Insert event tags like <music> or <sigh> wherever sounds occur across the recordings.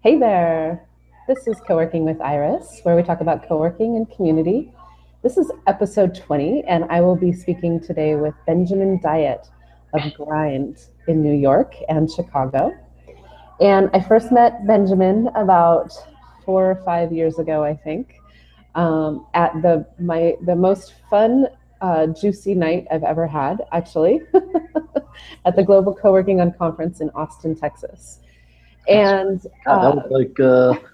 Hey there. This is Co-working with Iris, where we talk about co-working and community. This is episode 20, and I will be speaking today with Benjamin Dyett of Grind in New York and Chicago. And I first met Benjamin about four or five years ago, I think, um, at the my the most fun, uh, juicy night I've ever had, actually, <laughs> at the Global Co-working Unconference in Austin, Texas. And God, that was uh, like, uh,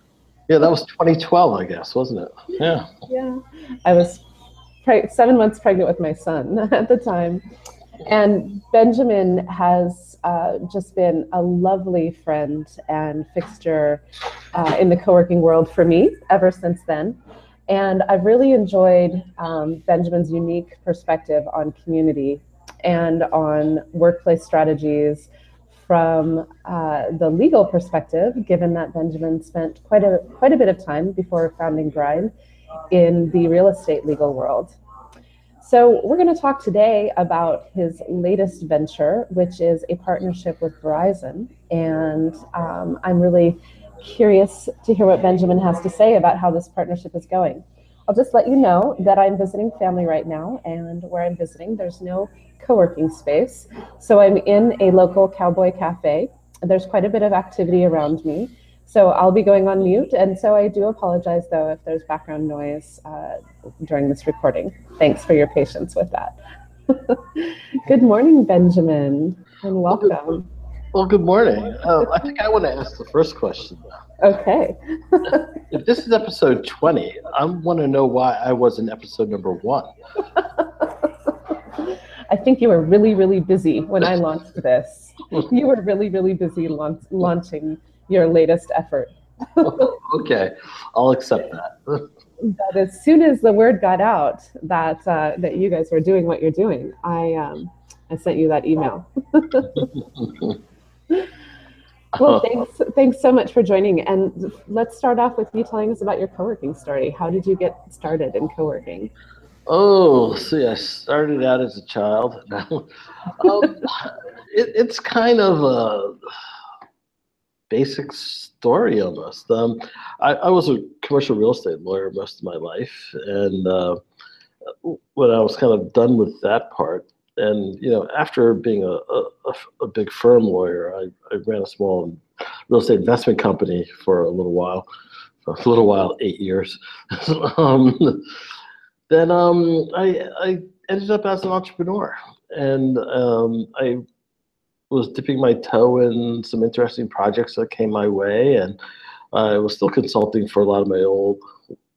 yeah, that was 2012, I guess, wasn't it? Yeah. yeah, I was seven months pregnant with my son <laughs> at the time. And Benjamin has uh, just been a lovely friend and fixture uh, in the co working world for me ever since then. And I've really enjoyed um, Benjamin's unique perspective on community and on workplace strategies from uh, the legal perspective, given that Benjamin spent quite a quite a bit of time before founding Grind in the real estate legal world. So we're going to talk today about his latest venture, which is a partnership with Verizon, and um, I'm really curious to hear what Benjamin has to say about how this partnership is going. I'll just let you know that I'm visiting family right now, and where I'm visiting, there's no co working space. So I'm in a local cowboy cafe. There's quite a bit of activity around me. So I'll be going on mute. And so I do apologize, though, if there's background noise uh, during this recording. Thanks for your patience with that. <laughs> good morning, Benjamin, and welcome. Well, good morning. Uh, I think I want to ask the first question. Okay. <laughs> If this is episode 20, I want to know why I was in episode number one. <laughs> I think you were really, really busy when I launched this. You were really, really busy launch, launching your latest effort. <laughs> okay, I'll accept that. But as soon as the word got out that uh, that you guys were doing what you're doing, I um, I sent you that email. <laughs> well, thanks thanks so much for joining. And let's start off with you telling us about your co-working story. How did you get started in co-working? Oh, see, I started out as a child. <laughs> um, it, it's kind of a basic story almost. Um, I, I, was a commercial real estate lawyer most of my life, and uh, when I was kind of done with that part, and you know, after being a, a, a big firm lawyer, I, I ran a small real estate investment company for a little while, for a little while, eight years. <laughs> um, then um, I, I ended up as an entrepreneur, and um, I was dipping my toe in some interesting projects that came my way, and I was still consulting for a lot of my old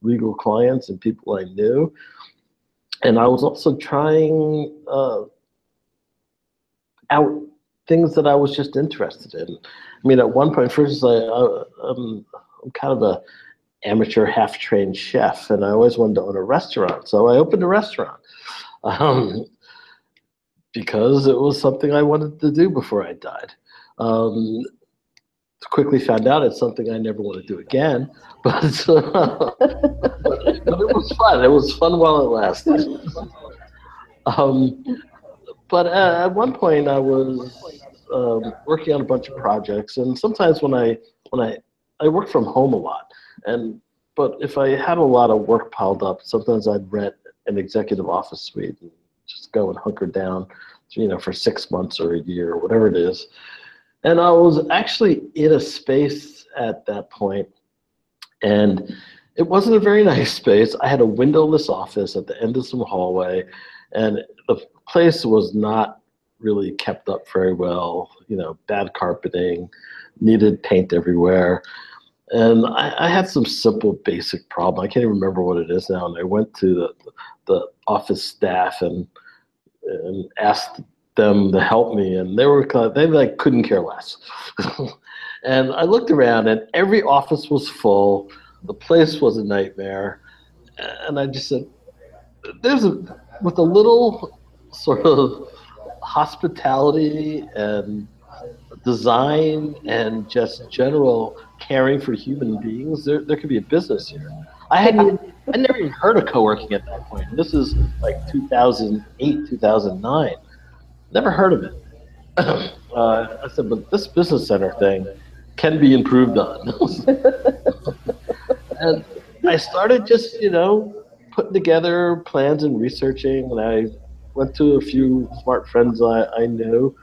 legal clients and people I knew. And I was also trying uh, out things that I was just interested in. I mean, at one point, first, I, I, I'm, I'm kind of a amateur half-trained chef, and I always wanted to own a restaurant. So I opened a restaurant um, because it was something I wanted to do before I died. Um, quickly found out it's something I never want to do again, <laughs> but, uh, <laughs> but, but, it was fun. It was fun while it lasted. Um, but uh, at one point, I was um, working on a bunch of projects, and sometimes when I when I I work from home a lot, and but if I had a lot of work piled up, sometimes I'd rent an executive office suite and just go and hunker down, you know, for six months or a year or whatever it is. And I was actually in a space at that point, and it wasn't a very <laughs> nice space. I had a windowless office at the end of some hallway, and the place was not really kept up very well. You know, bad carpeting, needed paint everywhere. And I, I, had some simple, basic problem. I can't even remember what it is now. And I went to the, the office staff and and asked them to help me, and they were they like couldn't care less. <laughs> and I looked around, and every office was full. The place was a nightmare, and I just said, "There's a with a little sort of hospitality and design and just general caring for human beings, there, there could be a business here. I hadn't I never even heard of co-working at that point. This is like 2008, 2009. Never heard of it. <clears throat> uh, I said, but this business center thing, can be improved on. <laughs> and I started just, you know, putting together plans and researching, and I went to a few smart friends I, I knew.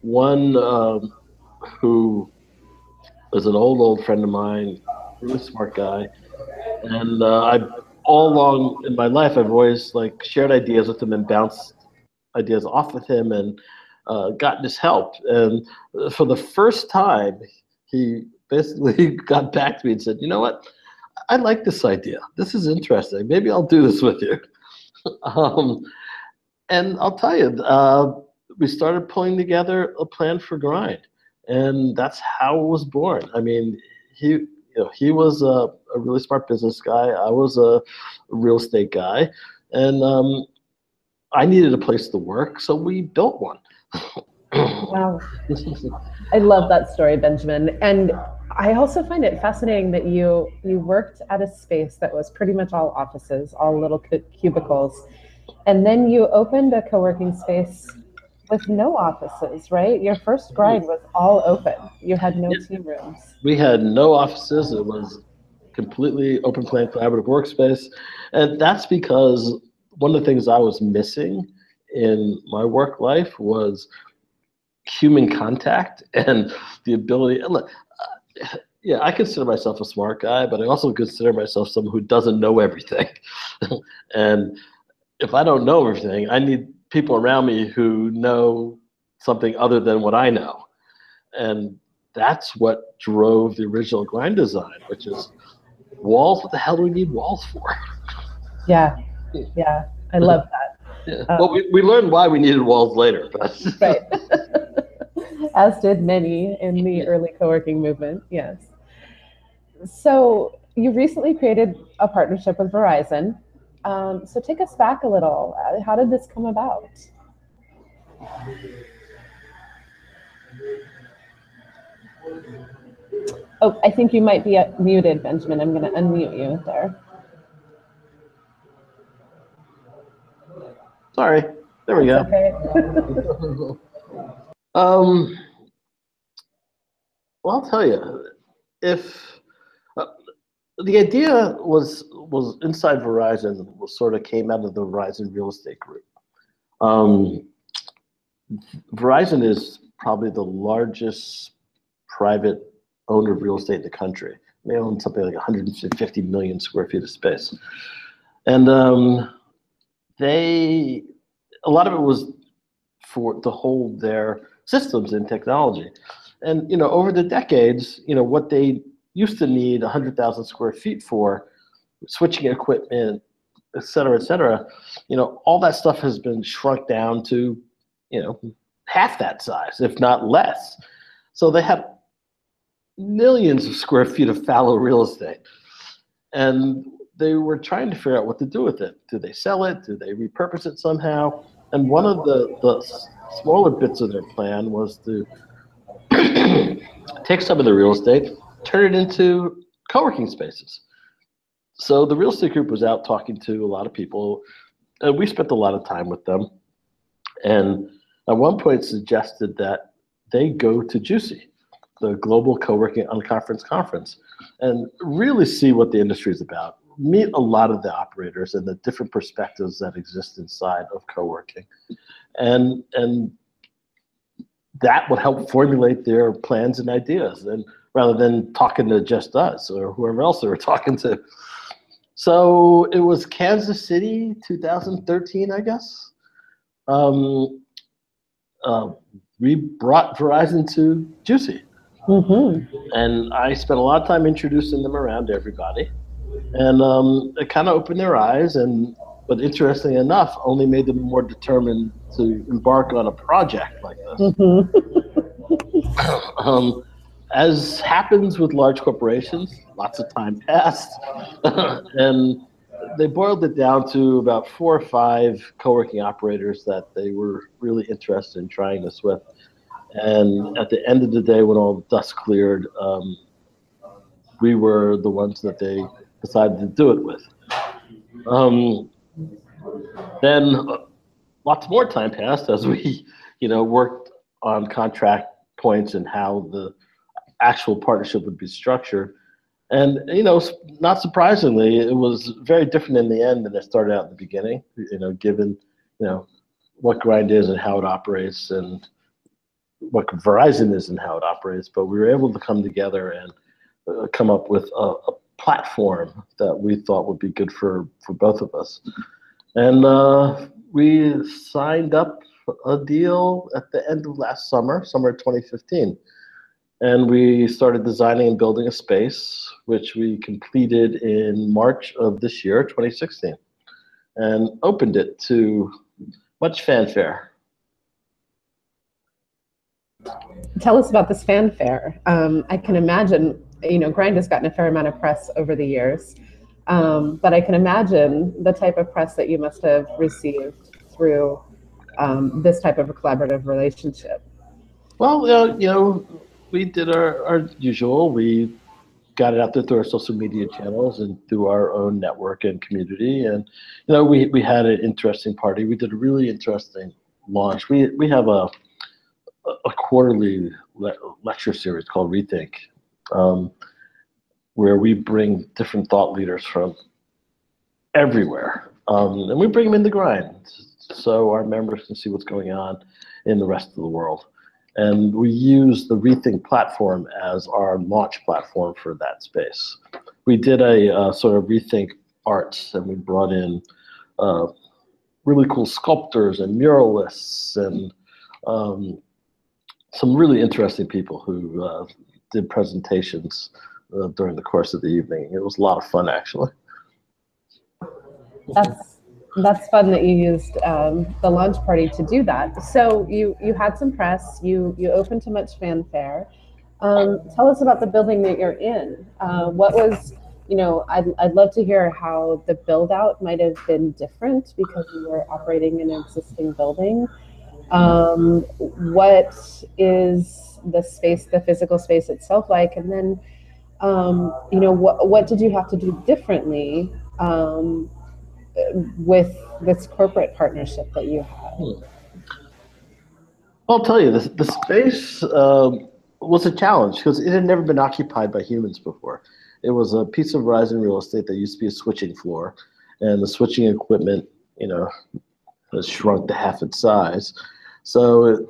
One um, who was an old, old friend of mine, really smart guy, and uh, I all along in my life I've always like shared ideas with him and bounced ideas off with him and uh, gotten his help. And for the first time, he basically <laughs> got back to me and said, "You know what? I like this idea. This is interesting. Maybe I'll do this with you." <laughs> um, and I'll tell you, uh, we started pulling together a plan for Grind, and that's how it was born. I mean, he, you know, he was a, a really smart business guy. I was a real estate guy, and um, I needed a place to work, so we built one. wow, <laughs> I love that story, Benjamin, and I also find it fascinating that you you worked at a space that was pretty much all offices, all little cubicles and then you opened a co-working space with no offices, right? Your first grind was all open. You had no yep. team rooms. We had no offices. It was completely open plan collaborative workspace. And that's because one of the things I was missing in my work life was human contact <laughs> and the ability. And Uh, yeah, I consider myself a smart guy, but I also consider myself someone who doesn't know everything. <laughs> and if I don't know everything, I need people around me who know something other than what I know. And that's what drove the original grind design, which is walls. What the hell do we need walls for? Yeah, yeah, I love that. Yeah. Um, well, we, we learned why we needed walls later, but <laughs> right. <laughs> As did many in the early co-working movement. Yes. So you recently created a partnership with Verizon um, so take us back a little. How did this come about? Oh, I think you might be uh, muted, Benjamin. I'm going to unmute you there. Sorry. There we That's go. Okay. <laughs> um, well, I'll tell you, if the idea was was inside Verizon was sort of came out of the Verizon real estate group. Um, Verizon is probably the largest private owner of real estate in the country. They own something like 150 million square feet of space, and um, they a lot of it was for to hold their systems and technology. And you know, over the decades, you know what they used to need 100,000 square feet for switching equipment, et cetera, et cetera, you know, all that stuff has been shrunk down to, you know, half that size, if not less. So they have millions of square feet of fallow real estate. And they were trying to figure out what to do with it. Do they sell it? Do they repurpose it somehow? And one of the, the smaller bits of their plan was to <clears throat> take some of the real estate, turn it into co-working spaces. So the real estate group was out talking to a lot of people, and we spent a lot of time with them. And at one point suggested that they go to GCUC, the global co-working unconference conference, and really see what the industry is about. Meet a lot of the operators and the different perspectives that exist inside of co-working, and and that would help formulate their plans and ideas. And rather than talking to just us or whoever else they were <laughs> talking to. So it was Kansas City, 2013, I guess. Um, uh, we brought Verizon to GCUC. Mm-hmm. And I spent a lot of time introducing them around to everybody. And um, it kind of opened their eyes, and but interestingly enough, only made them more determined to embark on a project like this. Mm-hmm. <laughs> um, as happens with large corporations, lots of time passed, <laughs> and they boiled it down to about four or five co-working operators that they were really interested in trying this with. And at the end of the day, when all the dust cleared, um, we were the ones that they decided to do it with. Um, then lots more time passed as we, you know, worked on contract points and how the actual partnership would be structured. And you know, not surprisingly, it was very different in the end than it started out in the beginning. You know, given you know what Grind is and how it operates, and what Verizon is and how it operates. But we were able to come together and uh, come up with a, a, platform that we thought would be good for for both of us. And uh, we signed up a deal at the end of last summer, summer 2015 and we started designing and building a space, which we completed in March of this year, 2016, and opened it to much fanfare. Tell us about this fanfare. Um, I can imagine, you know, Grind has gotten a fair amount of press over the years, um, but I can imagine the type of press that you must have received through um, this type of a collaborative relationship. Well, uh, you know, we did our, our usual. We got it out there through our social media channels and through our own network and community. And you know, we we had an interesting party. We did a really interesting launch. We we have a a quarterly le- lecture series called Rethink, um, where we bring different thought leaders from everywhere, um, and we bring them in the grind so our members can see what's going on in the rest of the world. And we use the Rethink platform as our launch platform for that space. We did a uh, sort of Rethink Arts, and we brought in uh, really cool sculptors and muralists and um, some really interesting people who uh, did presentations uh, during the course of the evening. It was a lot of fun, actually. That's that's fun that you used um, the launch party to do that. So you you had some press. You you opened to much fanfare. Um, tell us about the building that you're in. Uh, what was you know I'd, I'd love to hear how the build out might have been different because you were operating in an existing building. Um, what is the space, the physical space itself like, and then um, you know what what did you have to do differently? Um, with this corporate partnership that you had? Hmm. I'll tell you, the, the space um, was a challenge because it had never been occupied by humans before. It was a piece of Verizon real estate that used to be a switching floor, and the switching equipment, you know, has shrunk to half its size. So it,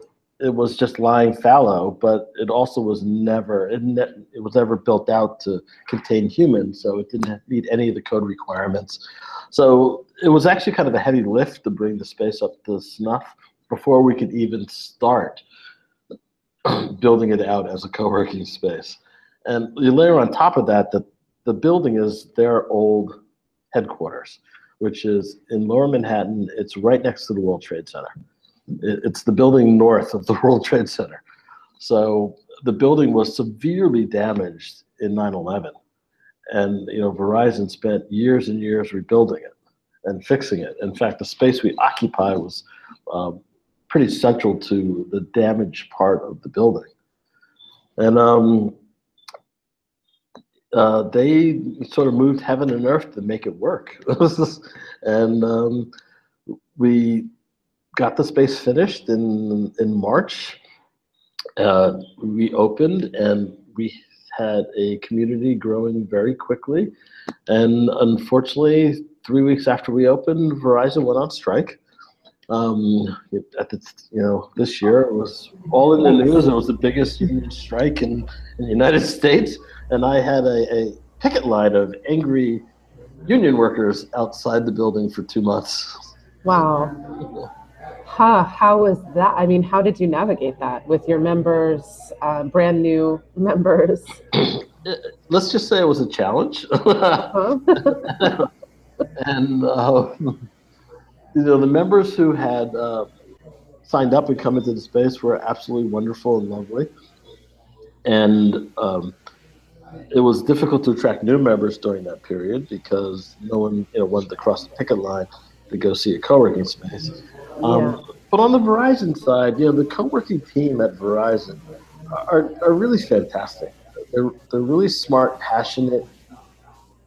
it was just lying fallow, but it also was never it, ne- it was never built out to contain humans, so it didn't meet any of the code requirements. So it was actually kind of a heavy lift to bring the space up to snuff before we could even start <clears throat> building it out as a co-working space. And you layer on top of that that the building is their old headquarters, which is in Lower Manhattan. It's right next to the World Trade Center. It's the building north of the <laughs> World Trade Center. So the building was severely damaged in 9/11 and you know Verizon spent years and years rebuilding it and fixing it. In fact, the space we occupy was um, pretty central to the damaged part of the building, and um, uh, they sort of moved heaven and earth to make it work. <laughs> and um, we got the space finished in in March. Uh, we opened and we had a community growing very quickly. And unfortunately, three weeks after we opened, Verizon went on strike. Um, at the, you know, this year it was all in the news. It was the biggest union strike in, in the United <laughs> States. And I had a, a picket line of angry union workers outside the building for two months. Wow. Huh, how was that? I mean, how did you navigate that with your members, uh, brand new <laughs> members? Let's just say it was a challenge. <laughs> huh? <laughs> and, uh, you know, the members who had uh, signed up and come into the space were absolutely wonderful and lovely. And um, it was difficult to attract new members during that period because no one, you know, wanted to cross the picket line to go see a co-working space. Um, yeah. But on the Verizon side, you know, the co-working team at Verizon are, are really fantastic. They're, they're really smart, passionate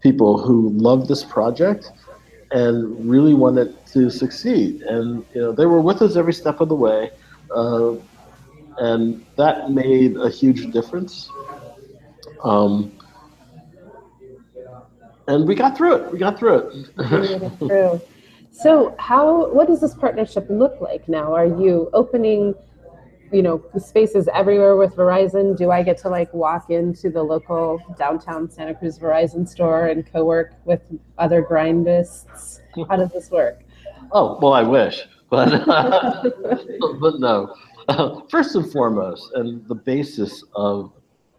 people who love this project and really want it to succeed. And you know, they were with us every step of the way, uh, and that made a huge difference. Um, and we got through it. We got through it. So, how? What does this partnership look like now? Are you opening, you know, spaces everywhere with Verizon? Do I get to like walk into the local downtown Santa Cruz Verizon store and co-work with other grindists? How does this work? Oh well, I wish, but <laughs> but no. First and foremost, and the basis of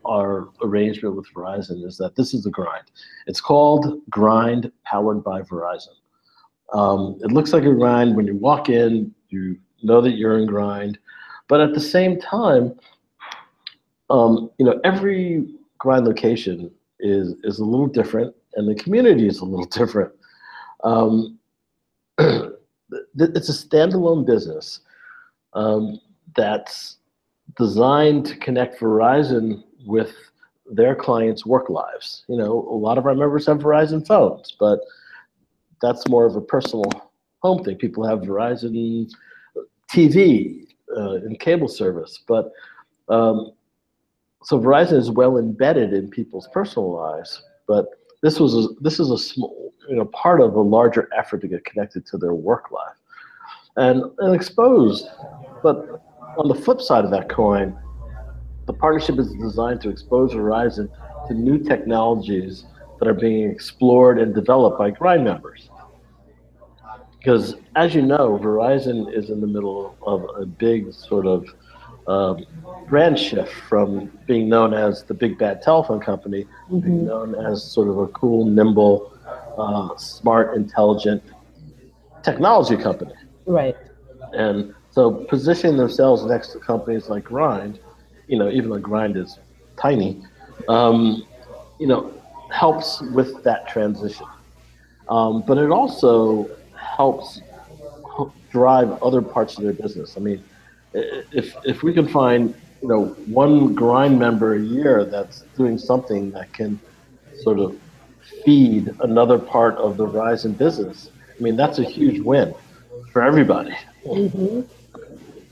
our arrangement with Verizon is that this is a grind. It's called Grind Powered by Verizon. Um, it looks like a grind when you walk in, you know that you're in grind, but at the same time, um, you know every grind location is is a little different, and the community is a little <laughs> different. Um, <clears throat> it's a standalone business um, that's designed to connect Verizon with their clients' work lives. You know, a lot of our members have Verizon phones, but that's more of a personal home thing. People have Verizon TV uh, and cable service, but um, so Verizon is well embedded in people's personal lives. But this was a, this is a small, you know, part of a larger effort to get connected to their work life and, and exposed. But on the flip side of that coin, the partnership is designed to expose Verizon to new technologies that are being explored and developed by Grind members. Because as you know, Verizon is in the middle of a big sort of um, brand shift from being known as the big bad telephone company, mm-hmm. being known as sort of a cool, nimble, uh, smart, intelligent technology company. Right. And so positioning themselves next to companies like Grind you know, even though grind is tiny, um, you know, helps with that transition. Um, but it also helps drive other parts of their business. I mean, if if we can find you know one grind member a year that's doing something that can sort of feed another part of the Verizon business, I mean that's a huge win for everybody. Mm-hmm.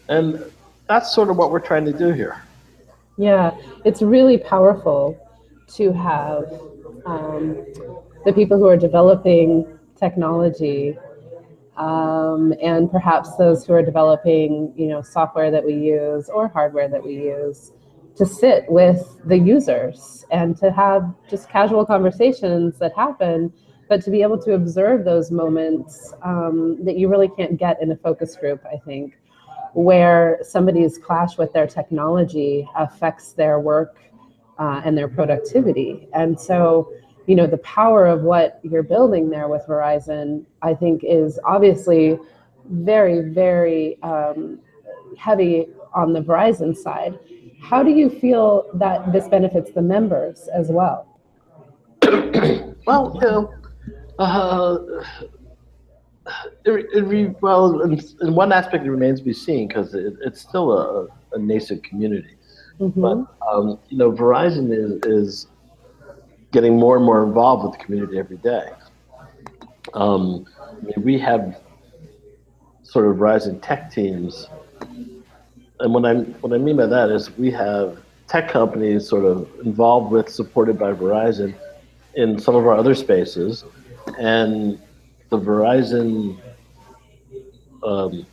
And that's sort of what we're trying to do here. Yeah, it's really powerful to have um, the people who are developing technology um, and perhaps those who are developing, you know, software that we use or hardware that we use to sit with the users and to have just casual conversations that happen, but to be able to observe those moments um, that you really can't get in a focus group, I think where somebody's clash with their technology affects their work uh, and their productivity. And so, you know, the power of what you're building there with Verizon, I think, is obviously very, very um, heavy on the Verizon side. How do you feel that this benefits the members as well? <coughs> well, you know, uh, it, it re, well, in, in, one aspect, it remains to be seen because it, it's still a, a nascent community. Mm-hmm. But um, you know, Verizon is, is getting more and more involved with the community every day. Um, I mean, we have sort of Verizon tech teams, and what I what I mean by that is we have tech companies sort of involved with, supported by Verizon, in some of our other spaces, and the Verizon um,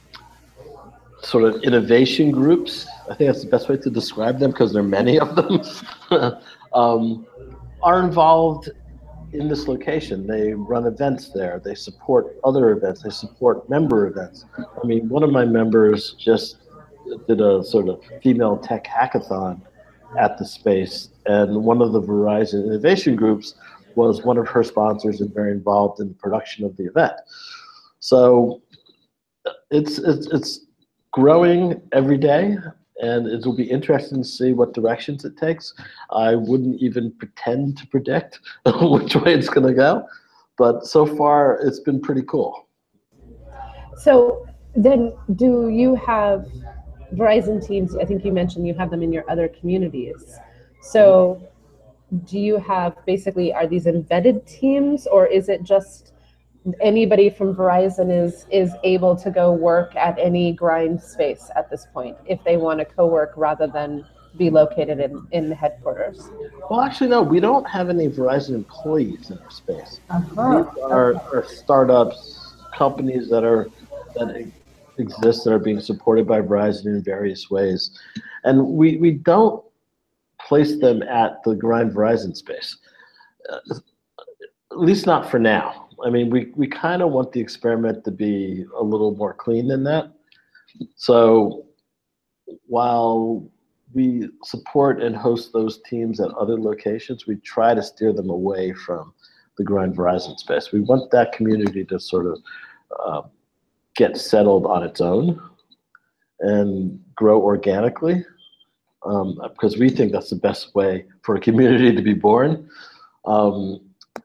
sort of innovation groups. I think that's the best way to describe them because there are many of them. <laughs> um, are involved in this location. They run events there. They support other events. They support member events. I mean, one of my members just did a sort of female tech hackathon at the space, and one of the Verizon innovation groups was one of her sponsors and very involved in the production of the event. So it's it's it's growing every day, and it will be interesting to see what directions it takes. I wouldn't even pretend to predict <laughs> which way it's going to go, but so far it's been pretty cool. So then, do you have Verizon teams? I think you mentioned you have them in your other communities. So do you have basically are these embedded teams or is it just anybody from Verizon is is able to go work at any grind space at this point if they want to co-work rather than be located in, in the headquarters? Well, actually, no, we don't have any Verizon employees in our space. Uh-huh. These are, are startups, companies that are that exist that are being supported by Verizon in various ways, and we we don't place them at the grind Verizon space. Uh, at least not for now. I mean, we, we kind of want the experiment to be a little more clean than that. So while we support and host those teams at other locations, we try to steer them away from the Grind Verizon space. We want that community to sort of uh, get settled on its own and grow organically um, because we think that's the best way for a community to be born. Um,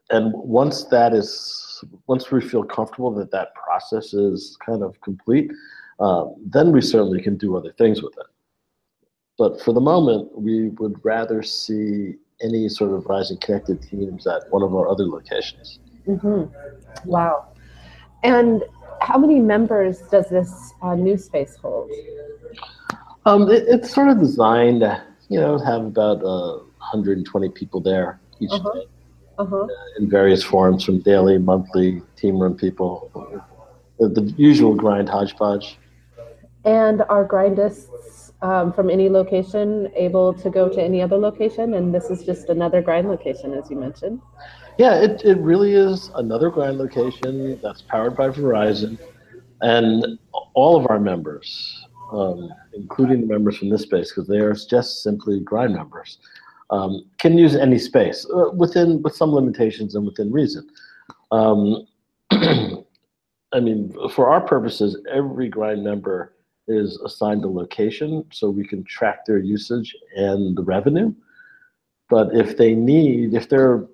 and once that is, once we feel comfortable that that process is kind of complete, uh, then we certainly can do other things with it. But for the moment, we would rather see any sort of Verizon connected teams at one of our other locations. Mm-hmm. Wow. And how many members does this uh, new space hold? Um, it, it's sort of designed, you know, have about uh, 120 people there each uh-huh. day uh-huh. in various forms, from daily, monthly, team room people, the, the usual grind hodgepodge. And are grindists um, from any location able to go to any other location? And this is just another grind location, as you mentioned. Yeah, it, it really is another grind location that's powered by Verizon. And all of our members, um, including the members from this space, because they are just simply grind members, um, can use any space uh, within with some limitations and within reason. Um, <clears throat> I mean, for our purposes, every grind member is assigned a location so we can track their usage and the revenue. But if they need, if they're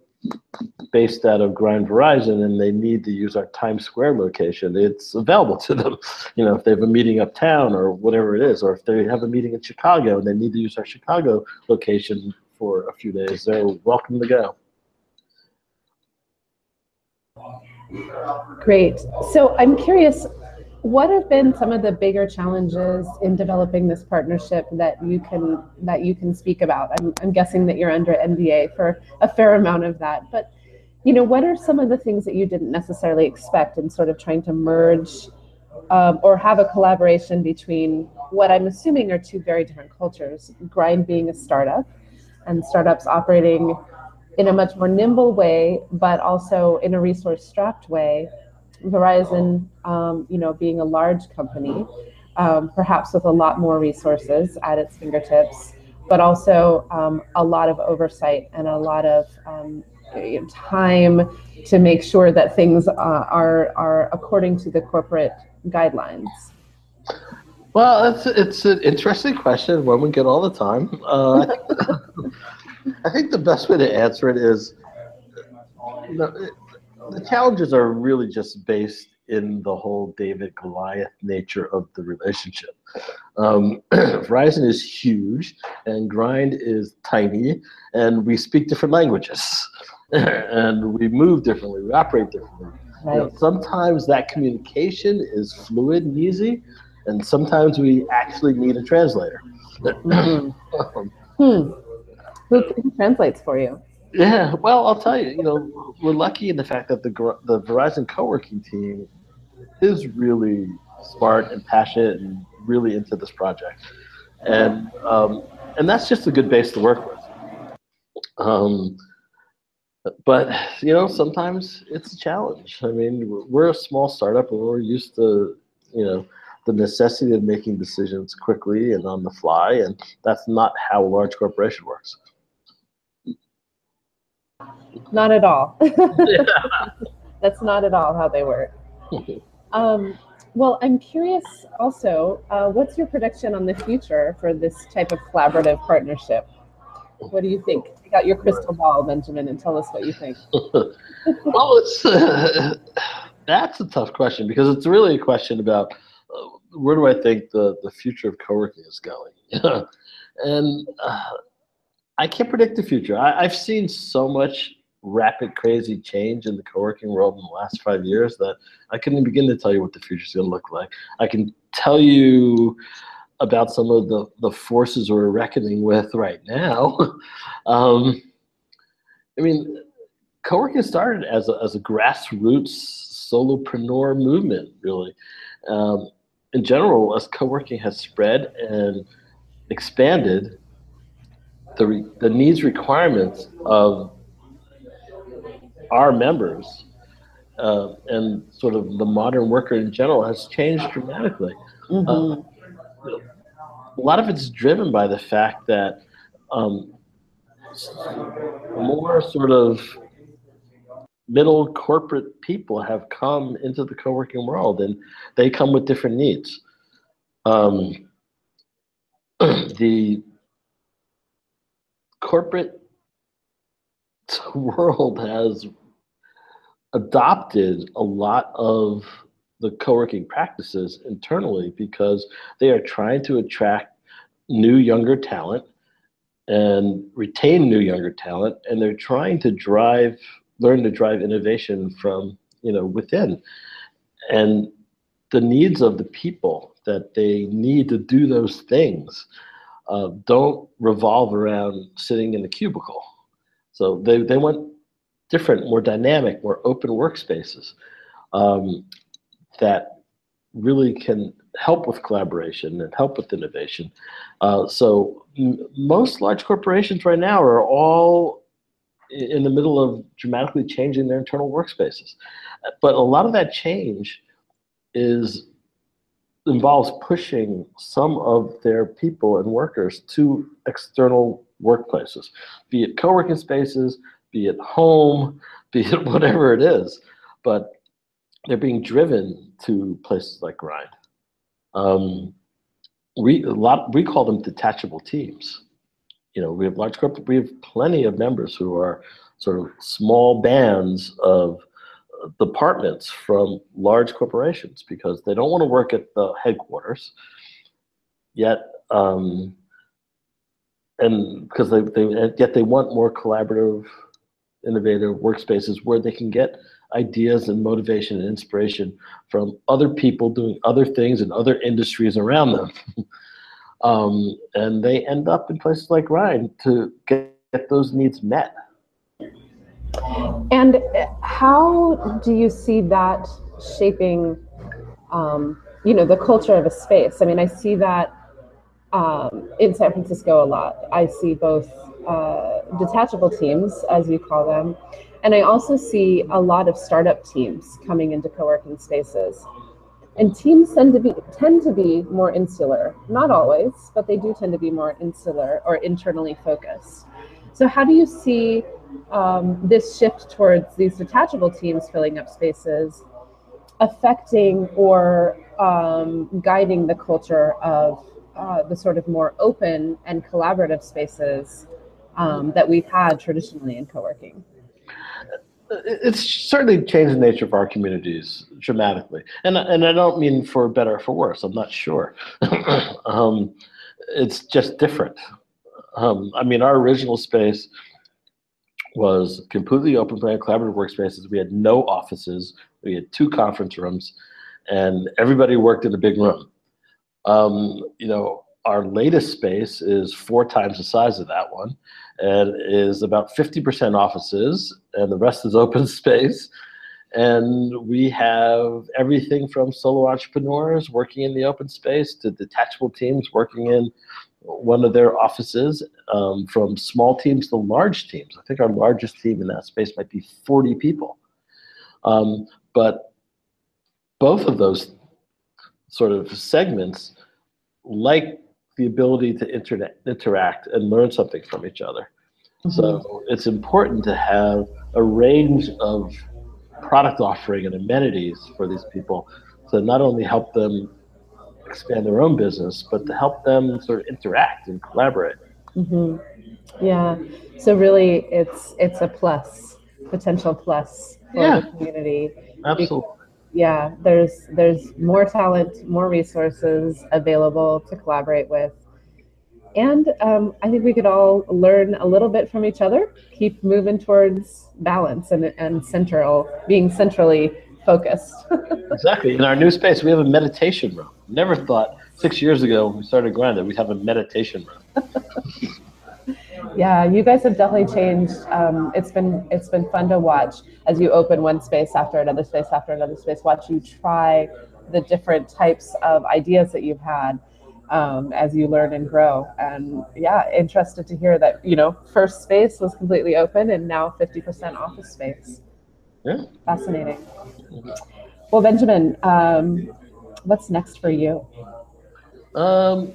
based out of Grind Verizon and they need to use our Times Square location, it's available to them. <laughs> You know, if they have a meeting uptown or whatever it is, or if they have a meeting in Chicago and they need to use our Chicago location, for a few days, they're welcome to go. Great. So I'm curious, what have been some of the bigger challenges in developing this partnership that you can that you can speak about? I'm, I'm guessing that you're under NDA for a fair amount of that, but you know, what are some of the things that you didn't necessarily expect in sort of trying to merge um, or have a collaboration between what I'm assuming are two very different cultures, Grind being a startup and startups operating in a much more nimble way, but also in a resource strapped way. Verizon, um, you know, being a large company, um, perhaps with a lot more resources at its fingertips, but also um, a lot of oversight and a lot of um, time to make sure that things uh, are are according to the corporate guidelines. Well, it's it's an interesting question. One we get all the time. Uh, I think <laughs> the best way to answer it is, you know, the challenges are really just based in the whole David Goliath nature of the relationship. Um, <clears throat> Verizon is huge, and Grind is tiny, and we speak different languages, <laughs> and we move differently, we operate differently. Right. You know, sometimes that communication is fluid and easy and sometimes we actually need a translator. Mm-hmm. hmm. Who translates for you? Yeah, well, I'll tell you. You know, we're lucky in the fact that the the Verizon co-working team is really smart and passionate and really into this project, and um, and that's just a good base to work with. Um, but you know, sometimes it's a challenge. I mean, we're a small startup, and we're used to you know the necessity of making decisions quickly and on the fly, and that's not how a large corporation works. Not at all. <laughs> <laughs> that's not at all how they work. <laughs> Um, well, I'm curious also, uh, what's your prediction on the future for this type of collaborative partnership? What do you think? You got your crystal ball, Benjamin, and tell us what you think. well, it's uh, that's a tough question because it's really a question about where do I think the, the future of co-working is going? <laughs> and uh, I can't predict the future. I, I've seen so much rapid, crazy change in the co-working world in the last five years that I couldn't begin to tell you what the future is going to look like. I can tell you about some of the, the forces we're reckoning with right now. <laughs> um, I mean, co-working started as a, as a grassroots solopreneur movement, really. Um, in general, as co-working has spread and expanded, the, re, the needs requirements of our members uh, and sort of the modern worker in general has changed dramatically. Mm-hmm. Uh, a lot of it's driven by the fact that um, more sort of middle corporate people have come into the co-working world and they come with different needs. Um, <clears throat> the corporate <laughs> world has adopted a lot of the co-working practices internally because they are trying to attract new younger talent and retain new younger talent and they're trying to drive learn to drive innovation from you know within and the needs of the people that they need to do those things uh, don't revolve around sitting in a cubicle so they, they want different more dynamic more open workspaces um, that really can help with collaboration and help with innovation. Uh, so most large corporations right now are all in the middle of dramatically changing their internal workspaces. But a lot of that change is involves pushing some of their people and workers to external workplaces, be it co-working spaces, be it home, be it <laughs> whatever it is. But they're being driven to places like Grind. Um, we lot we call them detachable teams. You know, we have large corporate. We have plenty of members who are sort of small bands of departments from large corporations because they don't want to work at the headquarters. Yet, um, and because they, they yet they want more collaborative, innovative workspaces where they can get ideas and motivation and inspiration from other people doing other things in other industries around them. <laughs> um, and they end up in places like Grind to get, get those needs met. And how do you see that shaping, um, you know, the culture of a space? I mean, I see that um, in San Francisco a lot. I see both uh, detachable teams, as you call them, and I also see a lot of startup teams coming into co-working spaces. And teams tend to be tend to be more insular. Not always, but they do tend to be more insular or internally focused. So how do you see um, this shift towards these detachable teams filling up spaces affecting or um, guiding the culture of uh, the sort of more open and collaborative spaces um, that we've had traditionally in co-working? It's certainly changed the nature of our communities dramatically, and and I don't mean for better or for worse. I'm not sure. <coughs> um, it's just different. Um, I mean, our original space was completely open plan, collaborative workspaces. We had no offices. We had two conference rooms, and everybody worked in a big room. Um, you know, our latest space is four times the size of that one and is about 50% offices and the rest is <laughs> open space. And we have everything from solo entrepreneurs working in the open space to detachable teams working in one of their offices um, from small teams to large teams. I think our largest team in that space might be 40 people. Um, but both of those sort of segments like the ability to internet, interact and learn something from each other. Mm-hmm. So it's important to have a range of product offering and amenities for these people to not only help them expand their own business, but to help them sort of interact and collaborate. Mm-hmm. Yeah. So really, it's it's a plus, potential plus for yeah. the community. Absolutely yeah there's there's more talent more resources available to collaborate with. And um, i think we could all learn a little bit from each other keep moving towards balance and, and central being centrally focused. <laughs> Exactly. In our new space we have a meditation room. Never thought six years ago when we started Grind, we'd have a meditation room. <laughs> Yeah, you guys have definitely changed. Um, it's been it's been fun to watch as you open one space after another space after another space. Watch you try the different types of ideas that you've had um, as you learn and grow. And yeah, interested to hear that you know first space was completely open and now fifty percent office space. Yeah. Fascinating. Well, Benjamin, um, what's next for you? Um,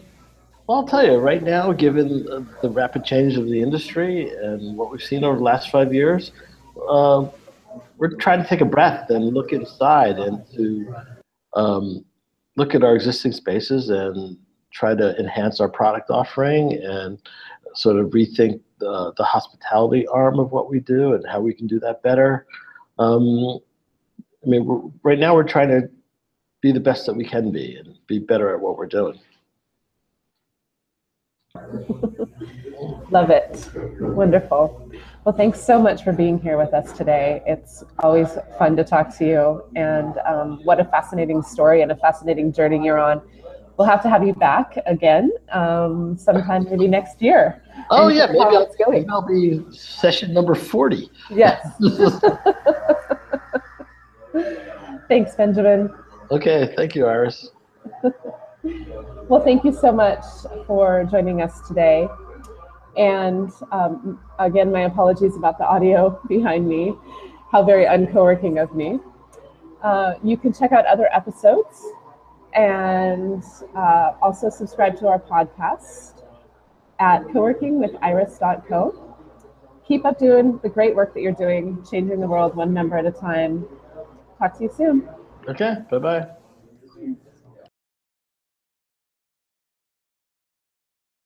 well, I'll tell you right now, given the rapid change of the industry and what we've seen over the last five years, uh, we're trying to take a breath and look inside and to um, look at our existing spaces and try to enhance our product offering and sort of rethink the, the hospitality arm of what we do and how we can do that better. Um, I mean, right now we're trying to be the best that we can be and be better at what we're doing. <laughs> Love it. Wonderful. Well, thanks so much for being here with us today. It's always fun to talk to you, and um, what a fascinating story and a fascinating journey you're on. We'll have to have you back again um, sometime, maybe next year. Oh yeah, maybe I'll, it's going. maybe I'll be session number forty. Yes. <laughs> <laughs> Thanks, Benjamin. okay, thank you, Iris. Well, thank you so much for joining us today. And um, again, my apologies about the audio <laughs> behind me. How very uncoworking of me. Uh, you can check out other episodes and uh, also subscribe to our podcast at coworkingwithiris.co. Keep up doing the great work that you're doing, changing the world one member at a time. Talk to you soon. Okay, bye bye.